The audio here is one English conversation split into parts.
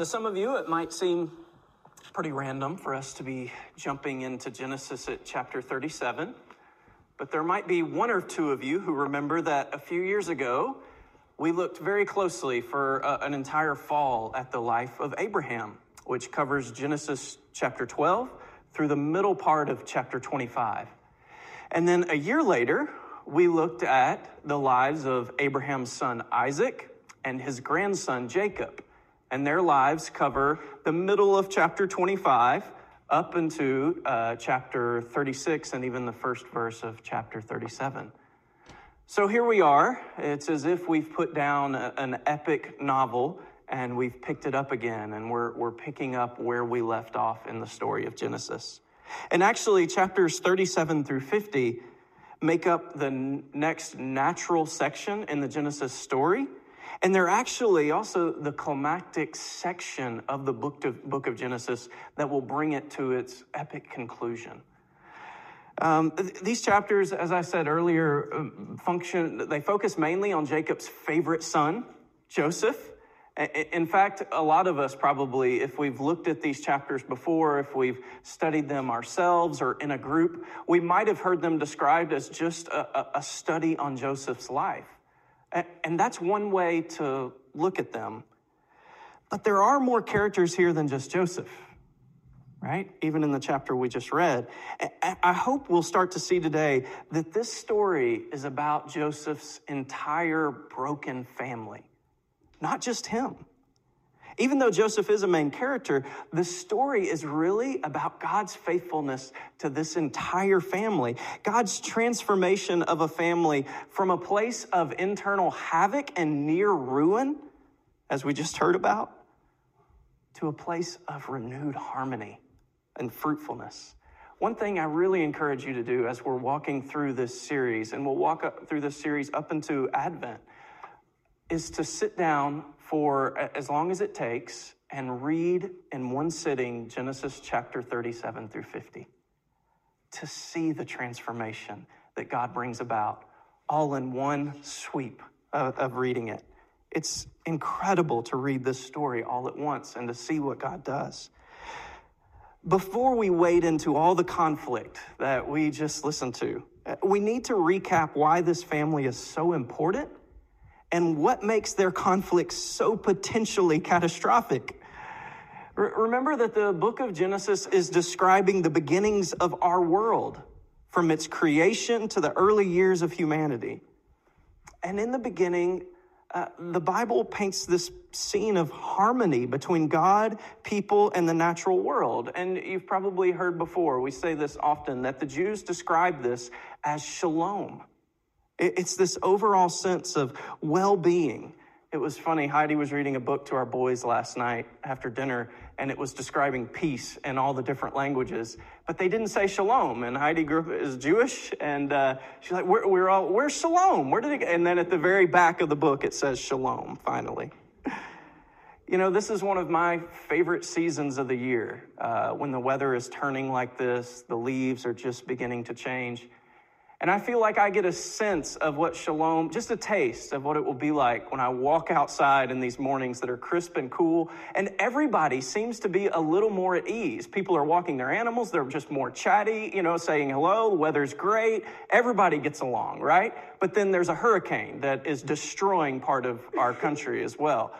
To some of you, it might seem pretty random for us to be jumping into Genesis at chapter 37, but there might be one or two of you who remember that a few years ago, we looked very closely for uh, an entire fall at the life of Abraham, which covers Genesis chapter 12 through the middle part of chapter 25. And then a year later, we looked at the lives of Abraham's son Isaac and his grandson Jacob and their lives cover the middle of chapter 25 up into uh, chapter 36 and even the first verse of chapter 37. So here we are. It's as if we've put down a, an epic novel and we've picked it up again, and we're, we're picking up where we left off in the story of Genesis. And actually, chapters 37 through 50 make up the next natural section in the Genesis story. And they're actually also the climactic section of the book of, book of Genesis that will bring it to its epic conclusion. Um, these chapters, as I said earlier, um, function, they focus mainly on Jacob's favorite son, Joseph. In fact, a lot of us probably, if we've looked at these chapters before, if we've studied them ourselves or in a group, we might have heard them described as just a, a study on Joseph's life. And that's one way to look at them. But there are more characters here than just Joseph, right? Even in the chapter we just read. I hope we'll start to see today that this story is about Joseph's entire broken family, not just him. Even though Joseph is a main character, the story is really about God's faithfulness to this entire family. God's transformation of a family from a place of internal havoc and near ruin, as we just heard about, to a place of renewed harmony and fruitfulness. One thing I really encourage you to do as we're walking through this series, and we'll walk through this series up into Advent, is to sit down for as long as it takes and read in one sitting Genesis chapter 37 through 50 to see the transformation that God brings about all in one sweep of, of reading it. It's incredible to read this story all at once and to see what God does. Before we wade into all the conflict that we just listened to, uh, we need to recap why this family is so important and what makes their conflict so potentially catastrophic. remember that the book of Genesis is describing the beginnings of our world from its creation to the early years of humanity. And in the beginning, uh, the Bible paints this scene of harmony between God, people, and the natural world. And you've probably heard before, we say this often, that the Jews describe this as shalom. It's this overall sense of well being. It was funny, Heidi was reading a book to our boys last night after dinner, and it was describing peace in all the different languages. But they didn't say shalom. And Heidi grew is Jewish, and uh, she's like, we're, we're all, where's shalom? Where did it And then at the very back of the book, it says shalom, finally. You know, this is one of my favorite seasons of the year uh, when the weather is turning like this, the leaves are just beginning to change. And I feel like I get a sense of what shalom, just a taste of what it will be like when I walk outside in these mornings that are crisp and cool. And everybody seems to be a little more at ease. People are walking their animals, they're just more chatty, you know, saying hello, the weather's great. Everybody gets along, right? But then there's a hurricane that is destroying part of our country as well.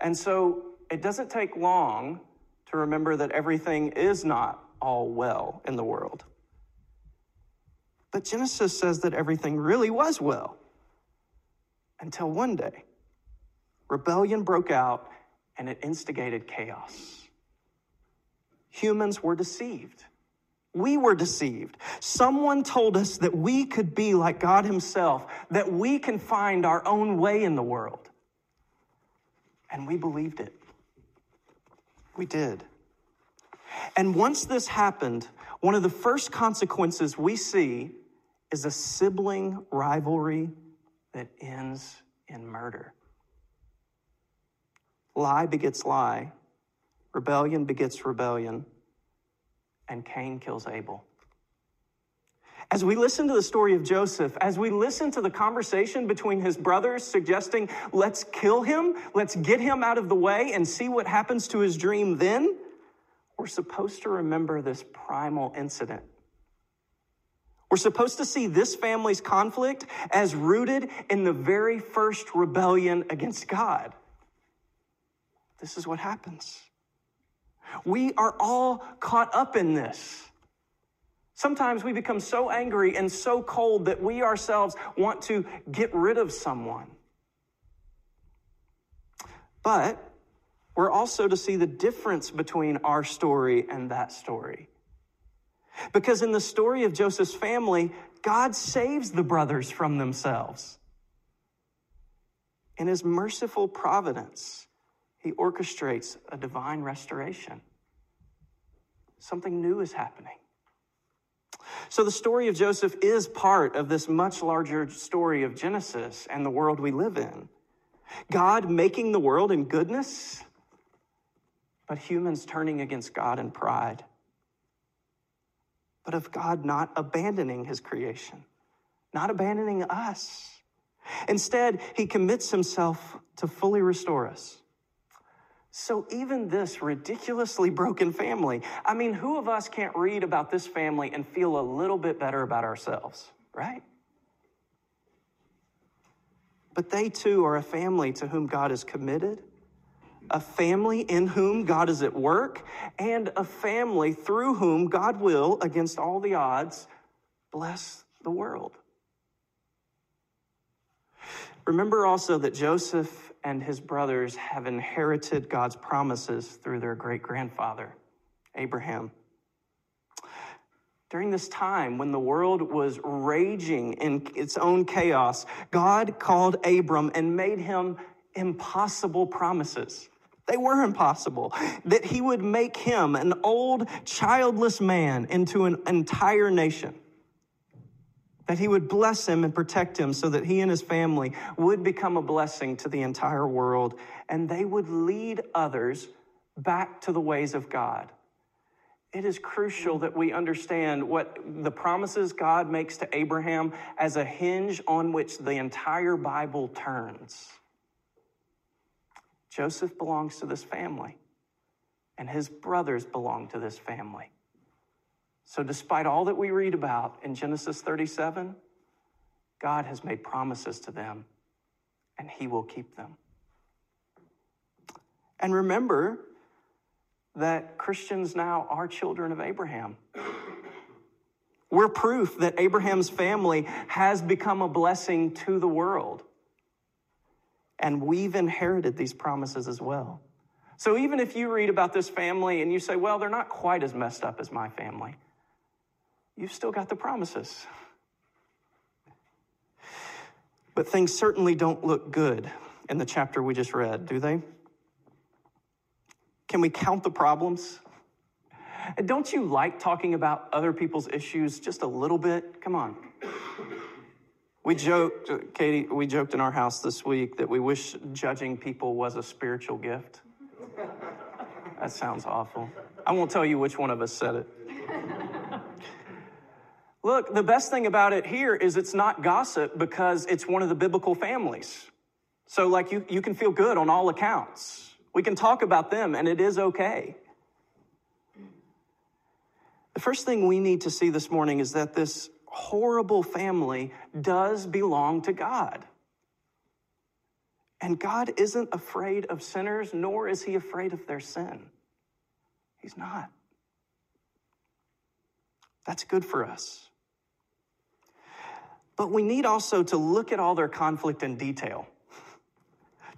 And so it doesn't take long to remember that everything is not all well in the world. But Genesis says that everything really was well until one day rebellion broke out and it instigated chaos. Humans were deceived. We were deceived. Someone told us that we could be like God Himself, that we can find our own way in the world. And we believed it. We did. And once this happened, one of the first consequences we see is a sibling rivalry that ends in murder. Lie begets lie, rebellion begets rebellion, and Cain kills Abel. As we listen to the story of Joseph, as we listen to the conversation between his brothers suggesting, let's kill him, let's get him out of the way and see what happens to his dream then, we're supposed to remember this primal incident. We're supposed to see this family's conflict as rooted in the very first rebellion against God. This is what happens. We are all caught up in this. Sometimes we become so angry and so cold that we ourselves want to get rid of someone. But we're also to see the difference between our story and that story. Because in the story of Joseph's family, God saves the brothers from themselves. In his merciful providence, he orchestrates a divine restoration. Something new is happening. So, the story of Joseph is part of this much larger story of Genesis and the world we live in. God making the world in goodness, but humans turning against God in pride. But of God not abandoning his creation, not abandoning us. Instead, he commits himself to fully restore us. So, even this ridiculously broken family, I mean, who of us can't read about this family and feel a little bit better about ourselves, right? But they too are a family to whom God is committed, a family in whom God is at work, and a family through whom God will, against all the odds, bless the world. Remember also that Joseph and his brothers have inherited God's promises through their great grandfather, Abraham. During this time when the world was raging in its own chaos, God called Abram and made him impossible promises. They were impossible. That he would make him, an old, childless man, into an entire nation that he would bless him and protect him so that he and his family would become a blessing to the entire world and they would lead others back to the ways of God. It is crucial that we understand what the promises God makes to Abraham as a hinge on which the entire Bible turns. Joseph belongs to this family, and his brothers belong to this family. So, despite all that we read about in Genesis 37, God has made promises to them and He will keep them. And remember that Christians now are children of Abraham. We're proof that Abraham's family has become a blessing to the world. And we've inherited these promises as well. So even if you read about this family and you say, well, they're not quite as messed up as my family, you've still got the promises. But things certainly don't look good in the chapter we just read, do they? Can we count the problems? Don't you like talking about other people's issues just a little bit? Come on. We joked, Katie, we joked in our house this week that we wish judging people was a spiritual gift. That sounds awful. I won't tell you which one of us said it. Look, the best thing about it here is it's not gossip because it's one of the biblical families. So, like, you, you can feel good on all accounts. We can talk about them, and it is okay. The first thing we need to see this morning is that this horrible family does belong to God. And God isn't afraid of sinners, nor is he afraid of their sin. He's not. That's good for us. But we need also to look at all their conflict in detail,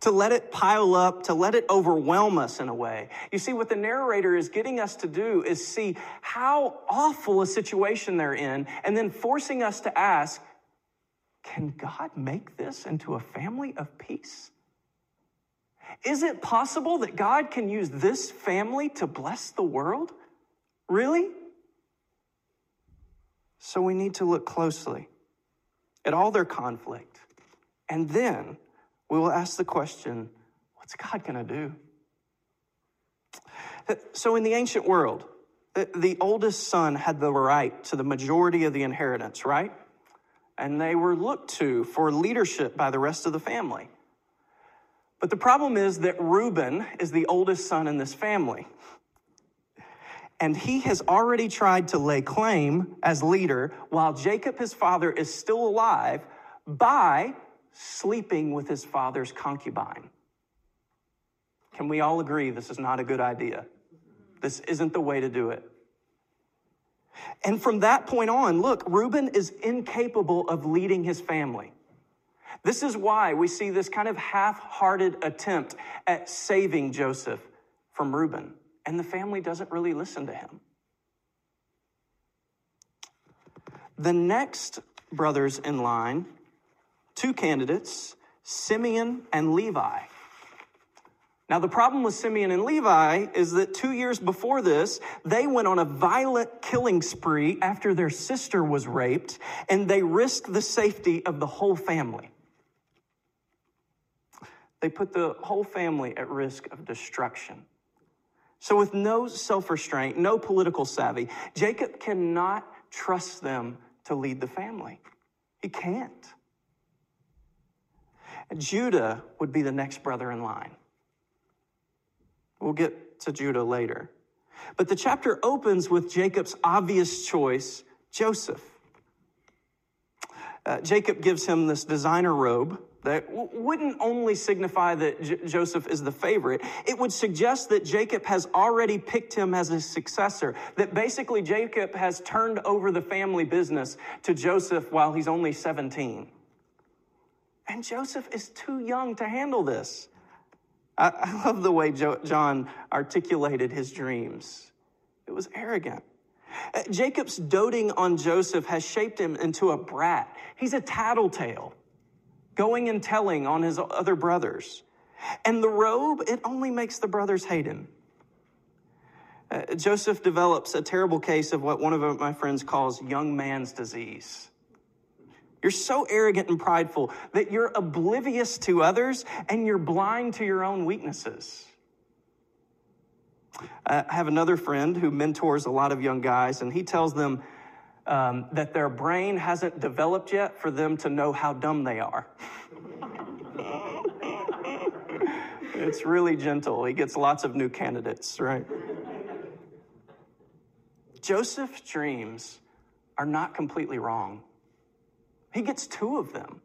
to let it pile up, to let it overwhelm us in a way. You see, what the narrator is getting us to do is see how awful a situation they're in, and then forcing us to ask, can God make this into a family of peace? Is it possible that God can use this family to bless the world? Really? So we need to look closely at all their conflict. And then we will ask the question what's God going to do? So, in the ancient world, The, the oldest son had the right to the majority of the inheritance, right? And they were looked to for leadership by the rest of the family. But the problem is that Reuben is the oldest son in this family. And he has already tried to lay claim as leader while Jacob, his father, is still alive by sleeping with his father's concubine. Can we all agree this is not a good idea? This isn't the way to do it. And from that point on, look, Reuben is incapable of leading his family. This is why we see this kind of half hearted attempt at saving Joseph from Reuben, and the family doesn't really listen to him. The next brothers in line, two candidates, Simeon and Levi. Now, the problem with Simeon and Levi is that two years before this, they went on a violent killing spree after their sister was raped, and they risked the safety of the whole family. They put the whole family at risk of destruction. So, with no self restraint, no political savvy, Jacob cannot trust them to lead the family. He can't. Judah would be the next brother in line. We'll get to Judah later. But the chapter opens with Jacob's obvious choice, Joseph. Uh, Jacob gives him this designer robe that w- wouldn't only signify that J- Joseph is the favorite, it would suggest that Jacob has already picked him as his successor. That basically Jacob has turned over the family business to Joseph while he's only 17. And Joseph is too young to handle this. I, I love the way jo- John articulated his dreams. It was arrogant. Uh, Jacob's doting on Joseph has shaped him into a brat. He's a tattletale, going and telling on his other brothers. And the robe, it only makes the brothers hate him. Uh, Joseph develops a terrible case of what one of my friends calls young man's disease. You're so arrogant and prideful that you're oblivious to others and you're blind to your own weaknesses. I have another friend who mentors a lot of young guys, and he tells them um, that their brain hasn't developed yet for them to know how dumb they are. it's really gentle. He gets lots of new candidates, right? Joseph's dreams are not completely wrong. He gets two of them.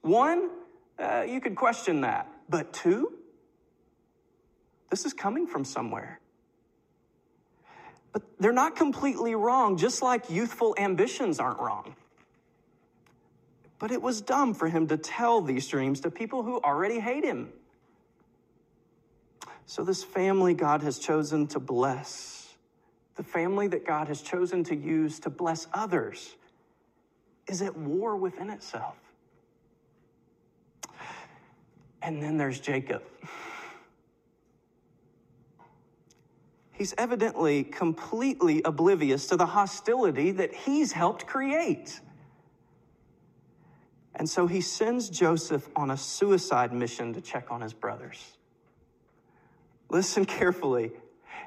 One, uh, you could question that, but two? This is coming from somewhere. But they're not completely wrong, just like youthful ambitions aren't wrong. But it was dumb for him to tell these dreams to people who already hate him. So, this family God has chosen to bless, the family that God has chosen to use to bless others, is at war within itself. And then there's Jacob. He's evidently completely oblivious to the hostility that he's helped create. And so he sends Joseph on a suicide mission to check on his brothers. Listen carefully.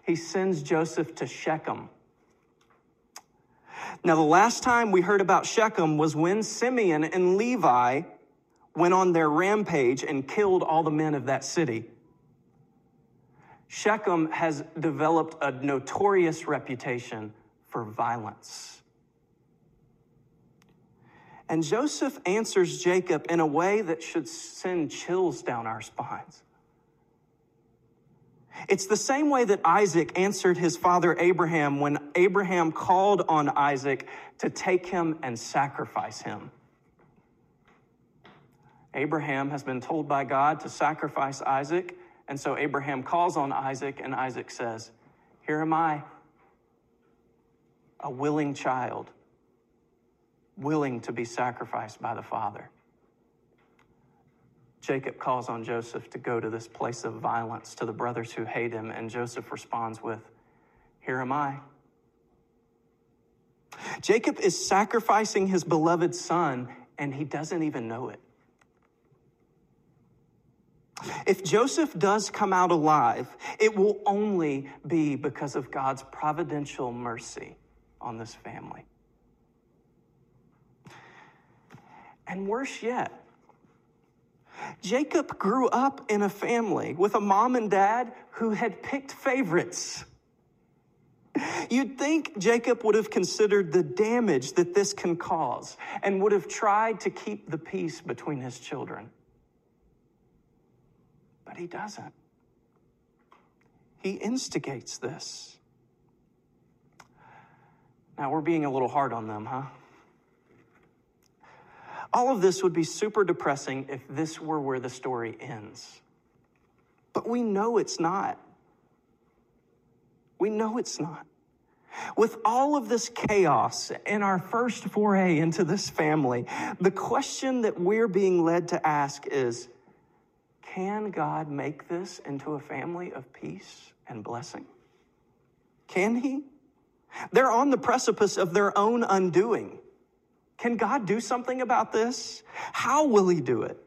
He sends Joseph to Shechem, now, the last time we heard about Shechem was when Simeon and Levi went on their rampage and killed all the men of that city. Shechem has developed a notorious reputation for violence. And Joseph answers Jacob in a way that should send chills down our spines. It's the same way that Isaac answered his father Abraham when Abraham called on Isaac to take him and sacrifice him. Abraham has been told by God to sacrifice Isaac, and so Abraham calls on Isaac, and Isaac says, Here am I, a willing child, willing to be sacrificed by the Father. Jacob calls on Joseph to go to this place of violence to the brothers who hate him, and Joseph responds with, Here am I. Jacob is sacrificing his beloved son, and he doesn't even know it. If Joseph does come out alive, it will only be because of God's providential mercy on this family. And worse yet, Jacob grew up in a family with a mom and dad who had picked favorites. You'd think Jacob would have considered the damage that this can cause and would have tried to keep the peace between his children. But he doesn't. He instigates this. Now, we're being a little hard on them, huh? All of this would be super depressing if this were where the story ends. But we know it's not. We know it's not. With all of this chaos in our first foray into this family, the question that we're being led to ask is can God make this into a family of peace and blessing? Can He? They're on the precipice of their own undoing. Can God do something about this? How will He do it?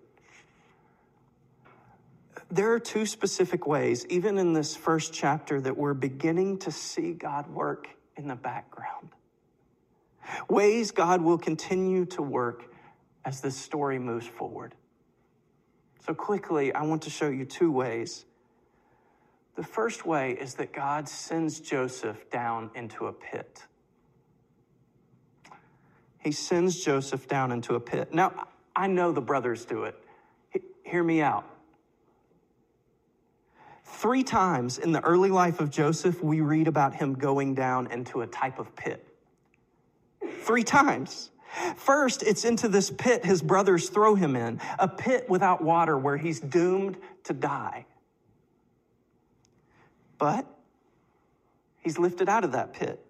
There are two specific ways, even in this first chapter, that we're beginning to see God work in the background. Ways God will continue to work as this story moves forward. So, quickly, I want to show you two ways. The first way is that God sends Joseph down into a pit he sends Joseph down into a pit. Now, I know the brothers do it. Hear me out. Three times in the early life of Joseph, we read about him going down into a type of pit. Three times. First, it's into this pit his brothers throw him in, a pit without water where he's doomed to die. But he's lifted out of that pit.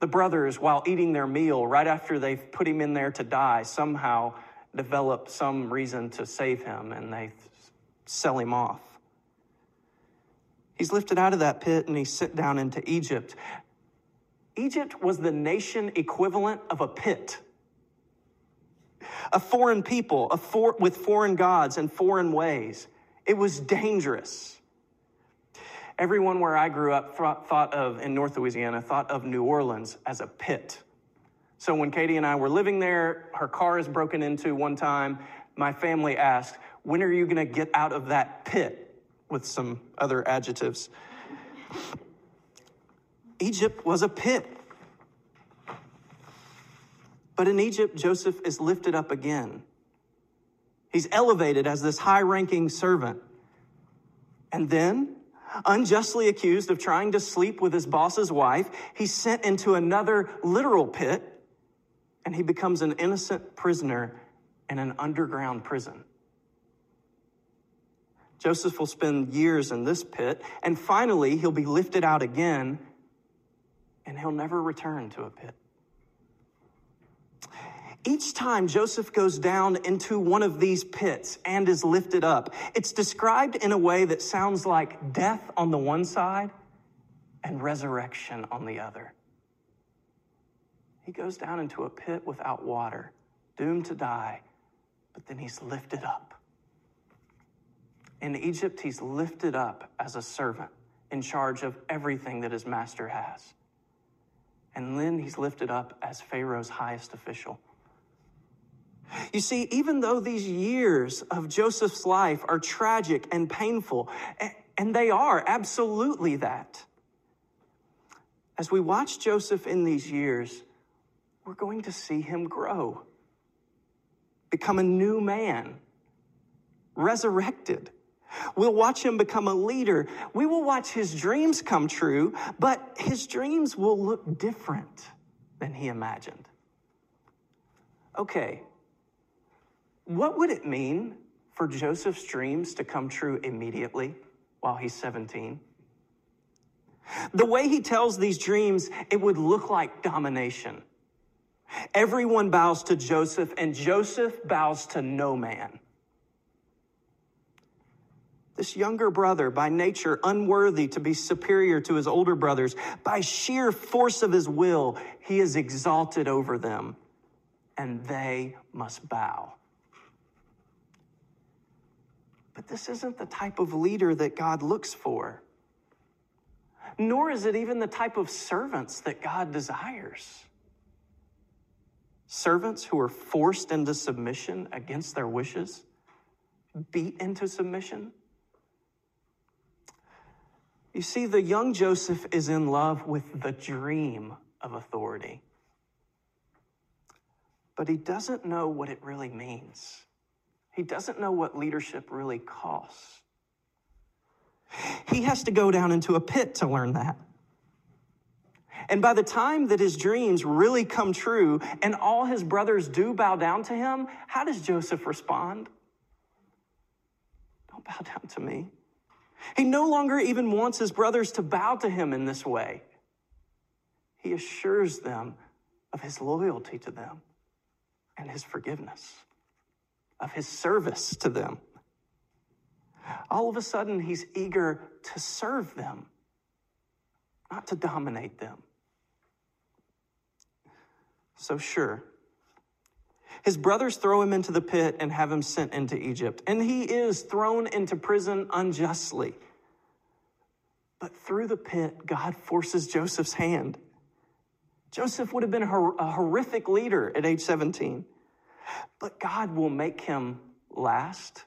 The brothers, while eating their meal, right after they've put him in there to die, somehow develop some reason to save him and they sell him off. He's lifted out of that pit and he's sent down into Egypt. Egypt was the nation equivalent of a pit. A foreign people, a for, with foreign gods and foreign ways. It was dangerous everyone where I grew up thought of, in North Louisiana, thought of New Orleans as a pit. So when Katie and I were living there, her car is broken into one time. My family asked, When are you going to get out of that pit? with some other adjectives. Egypt was a pit. But in Egypt, Joseph is lifted up again. He's elevated as this high ranking servant. And then unjustly accused of trying to sleep with his boss's wife, he's sent into another literal pit and he becomes an innocent prisoner in an underground prison. Joseph will spend years in this pit, and finally, he'll be lifted out again, and he'll never return to a pit. Each time Joseph goes down into one of these pits and is lifted up, it's described in a way that sounds like death on the one side and resurrection on the other. He goes down into a pit without water, doomed to die, but then he's lifted up. In Egypt, he's lifted up as a servant in charge of everything that his master has. And then he's lifted up as Pharaoh's highest official. You see, even though these years of Joseph's life are tragic and painful, and they are absolutely that, as we watch Joseph in these years, we're going to see him grow, become a new man, resurrected. We'll watch him become a leader. We will watch his dreams come true, but his dreams will look different than he imagined. Okay, what would it mean for Joseph's dreams to come true immediately while he's 17? The way he tells these dreams, it would look like domination. Everyone bows to Joseph, and Joseph bows to no man. This younger brother, by nature unworthy to be superior to his older brothers, by sheer force of his will, he is exalted over them, and they must bow. But this isn't the type of leader that God looks for, nor is it even the type of servants that God desires. Servants who are forced into submission against their wishes, beat into submission. You see, the young Joseph is in love with the dream of authority, but he doesn't know what it really means. He doesn't know what leadership really costs. He has to go down into a pit to learn that. And by the time that his dreams really come true and all his brothers do bow down to him, how does Joseph respond? Don't bow down to me. He no longer even wants his brothers to bow to him in this way. He assures them of his loyalty to them and his forgiveness, of his service to them. All of a sudden, he's eager to serve them, not to dominate them. So, sure, his brothers throw him into the pit and have him sent into Egypt. And he is thrown into prison unjustly. But through the pit, God forces Joseph's hand. Joseph would have been a horrific leader at age 17, but God will make him last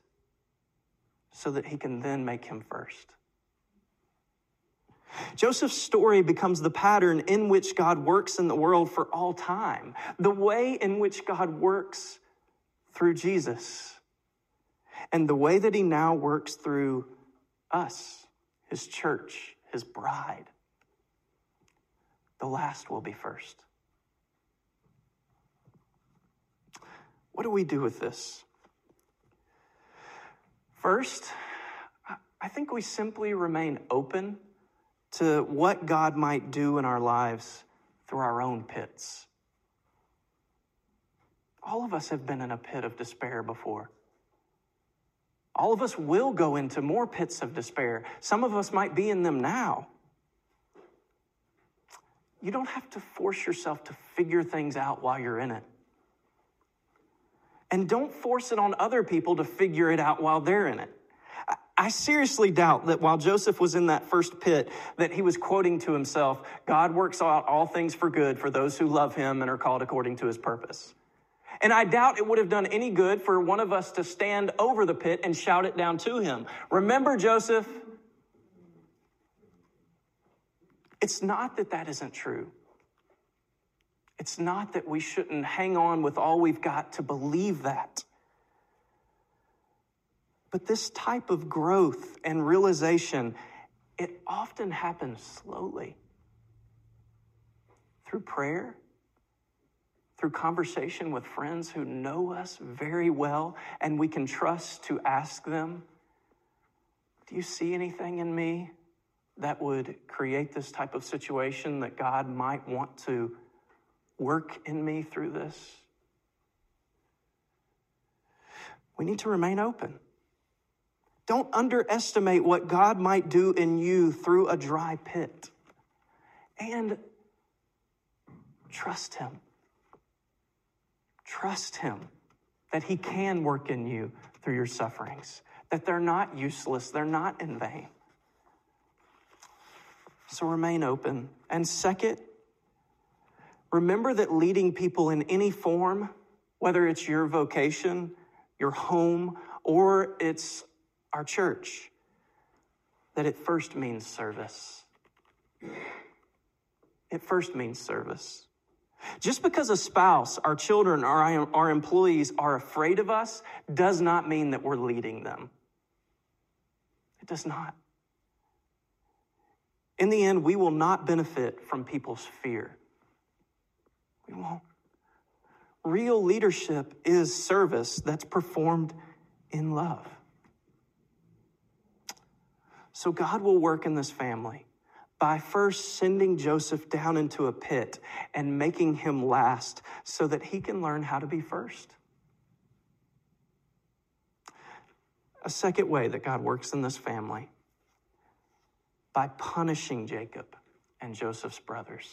so that he can then make him first. Joseph's story becomes the pattern in which God works in the world for all time, the way in which God works through Jesus, and the way that he now works through us, his church, his bride. The last will be first. What do we do with this? First, I think we simply remain open to what God might do in our lives through our own pits. All of us have been in a pit of despair before. All of us will go into more pits of despair. Some of us might be in them now. You don't have to force yourself to figure things out while you're in it. And don't force it on other people to figure it out while they're in it. I seriously doubt that while Joseph was in that first pit, that he was quoting to himself, God works out all things for good for those who love him and are called according to his purpose. And I doubt it would have done any good for one of us to stand over the pit and shout it down to him. Remember, Joseph, it's not that that isn't true. It's not that we shouldn't hang on with all we've got to believe that. But this type of growth and realization, it often happens slowly through prayer, through conversation with friends who know us very well and we can trust to ask them, Do you see anything in me that would create this type of situation that God might want to work in me through this? We need to remain open. Don't underestimate what God might do in you through a dry pit. And trust Him. Trust Him that He can work in you through your sufferings, that they're not useless, they're not in vain. So remain open. And second, remember that leading people in any form, whether it's your vocation, your home, or it's our church, that it first means service. It first means service. Just because a spouse, our children, our, our employees are afraid of us does not mean that we're leading them. It does not. In the end, we will not benefit from people's fear. We won't. Real leadership is service that's performed in love. So God will work in this family by first sending Joseph down into a pit and making him last so that he can learn how to be first. A second way that God works in this family by punishing Jacob and Joseph's brothers.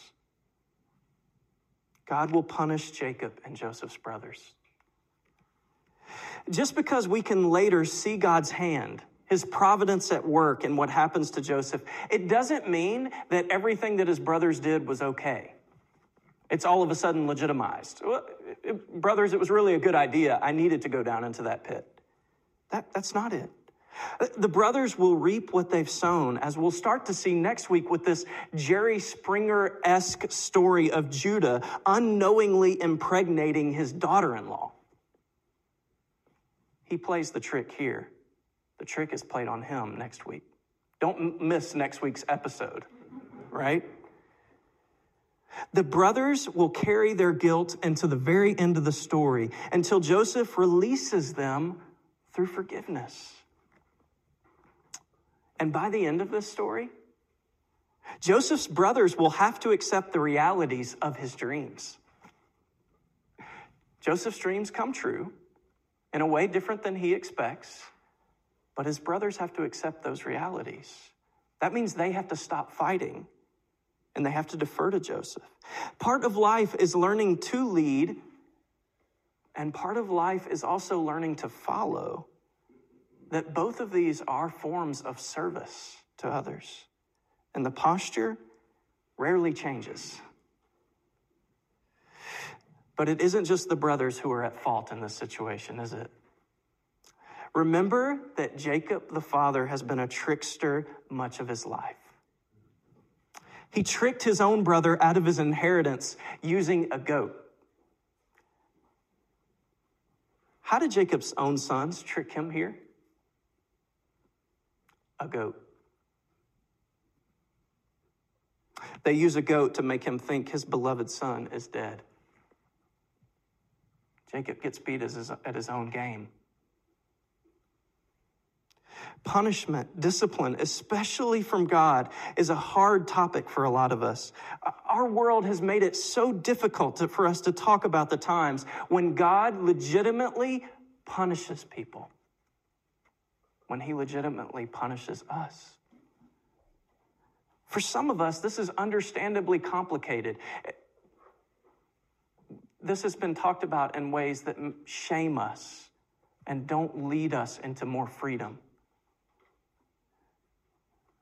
God will punish Jacob and Joseph's brothers. Just because we can later see God's hand, his providence at work in what happens to Joseph, it doesn't mean that everything that his brothers did was okay. It's all of a sudden legitimized. Brothers, it was really a good idea. I needed to go down into that pit. That, that's not it. The brothers will reap what they've sown, as we'll start to see next week with this Jerry Springer esque story of Judah unknowingly impregnating his daughter in law. He plays the trick here. The trick is played on him next week. Don't miss next week's episode, right? The brothers will carry their guilt into the very end of the story until Joseph releases them through forgiveness. And by the end of this story, Joseph's brothers will have to accept the realities of his dreams. Joseph's dreams come true in a way different than he expects, but his brothers have to accept those realities. That means they have to stop fighting and they have to defer to Joseph. Part of life is learning to lead, and part of life is also learning to follow that both of these are forms of service to others. And the posture rarely changes. But it isn't just the brothers who are at fault in this situation, is it? Remember that Jacob the father has been a trickster much of his life. He tricked his own brother out of his inheritance using a goat. How did Jacob's own sons trick him here? A goat. They use a goat to make him think his beloved son is dead. Jacob gets beat at his own game. Punishment, discipline, especially from God, is a hard topic for a lot of us. Our world has made it so difficult for us to talk about the times when God legitimately punishes people when he legitimately punishes us. For some of us, this is understandably complicated. This has been talked about in ways that shame us and don't lead us into more freedom.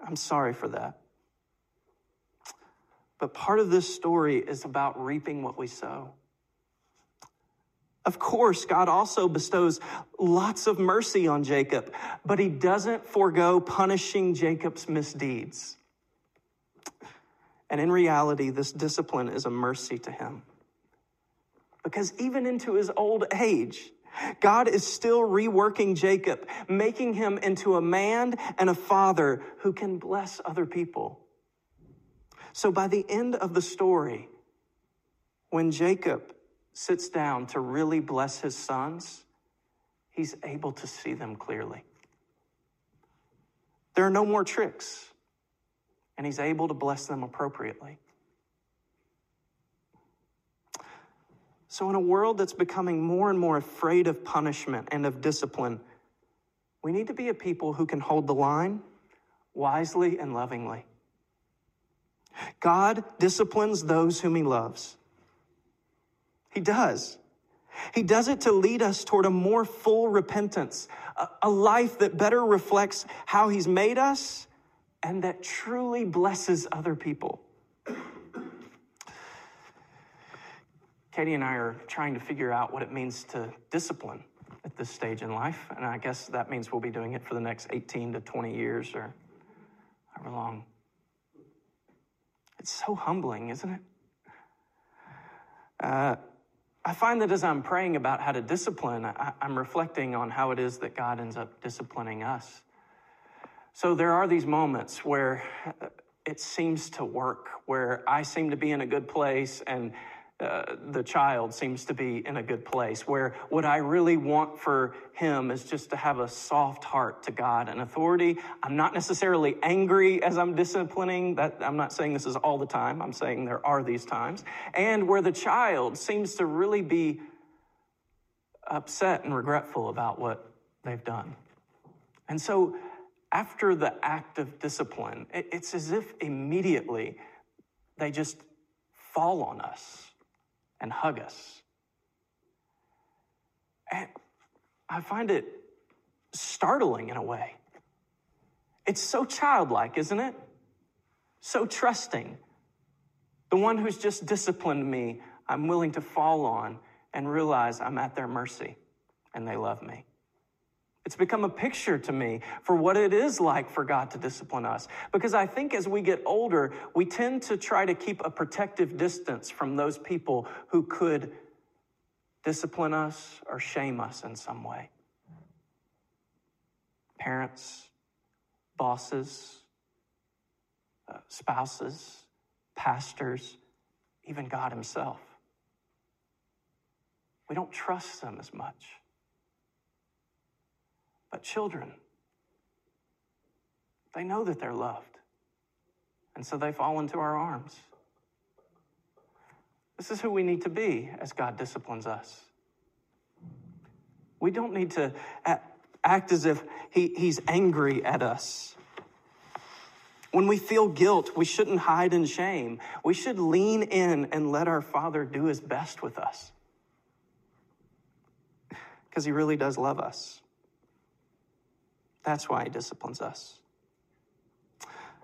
I'm sorry for that. But part of this story is about reaping what we sow. Of course, God also bestows lots of mercy on Jacob, but he doesn't forego punishing Jacob's misdeeds. And in reality, this discipline is a mercy to him. Because even into his old age, God is still reworking Jacob, making him into a man and a father who can bless other people. So by the end of the story, when Jacob sits down to really bless his sons, he's able to see them clearly. There are no more tricks, and he's able to bless them appropriately. So, in a world that's becoming more and more afraid of punishment and of discipline, we need to be a people who can hold the line wisely and lovingly. God disciplines those whom he loves. He does. He does it to lead us toward a more full repentance, a, life that better reflects how He's made us and that truly blesses other people. Katie and I are trying to figure out what it means to discipline at this stage in life, and I guess that means we'll be doing it for the next 18 to 20 years or however long. It's so humbling, isn't it? Uh, I find that as I'm praying about how to discipline, I, am reflecting on how it is that God ends up disciplining us. So there are these moments where it seems to work, where I seem to be in a good place and uh, the child seems to be in a good place where what I really want for him is just to have a soft heart to God and authority. I'm not necessarily angry as I'm disciplining. That I'm not saying this is all the time. I'm saying there are these times. And where the child seems to really be upset and regretful about what they've done. And so after the act of discipline, it's as if immediately they just fall on us and hug us. And I find it startling in a way. It's so childlike, isn't it? So trusting. The one who's just disciplined me, I'm willing to fall on and realize I'm at their mercy and they love me. It's become a picture to me for what it is like for God to discipline us. Because I think as we get older, we tend to try to keep a protective distance from those people who could discipline us or shame us in some way. Parents, bosses, uh, spouses, pastors, even God Himself. We don't trust them as much. But children, they know that they're loved. And so they fall into our arms. This is who we need to be as God disciplines us. We don't need to act as if he, He's angry at us. When we feel guilt, we shouldn't hide in shame. We should lean in and let our Father do His best with us. Because He really does love us. That's why he disciplines us.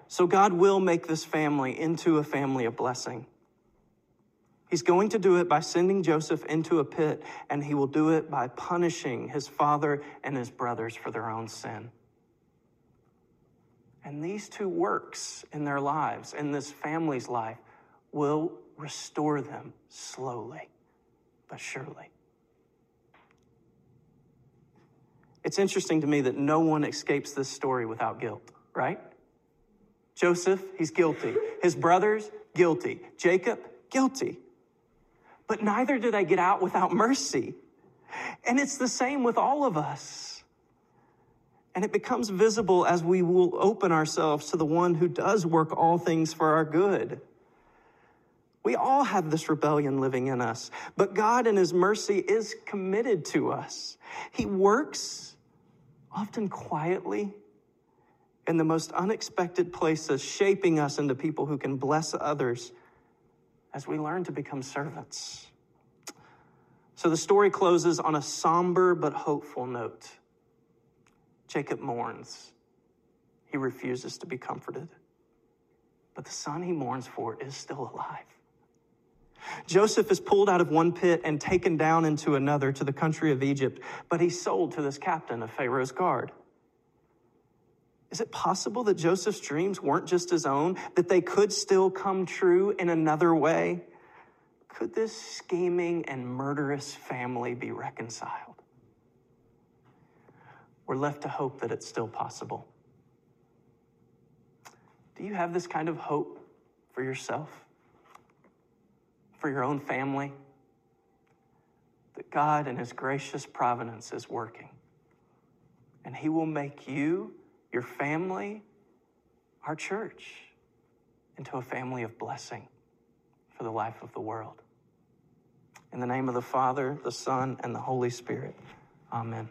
So God will make this family into a family of blessing. He's going to do it by sending Joseph into a pit, and he will do it by punishing his father and his brothers for their own sin. And these two works in their lives, in this family's life, will restore them slowly but surely. It's interesting to me that no one escapes this story without guilt, right? Joseph, he's guilty. His brothers, guilty. Jacob, guilty. But neither do they get out without mercy. And it's the same with all of us. And it becomes visible as we will open ourselves to the one who does work all things for our good. We all have this rebellion living in us, but God in His mercy is committed to us. He works often quietly in the most unexpected places, shaping us into people who can bless others as we learn to become servants. So the story closes on a somber but hopeful note. Jacob mourns. He refuses to be comforted. But the son he mourns for is still alive. Joseph is pulled out of one pit and taken down into another to the country of Egypt, but he's sold to this captain of Pharaoh's guard. Is it possible that Joseph's dreams weren't just his own, that they could still come true in another way? Could this scheming and murderous family be reconciled? We're left to hope that it's still possible. Do you have this kind of hope for yourself? For your own family, that God in His gracious providence is working. And He will make you, your family, our church into a family of blessing for the life of the world. In the name of the Father, the Son, and the Holy Spirit, amen.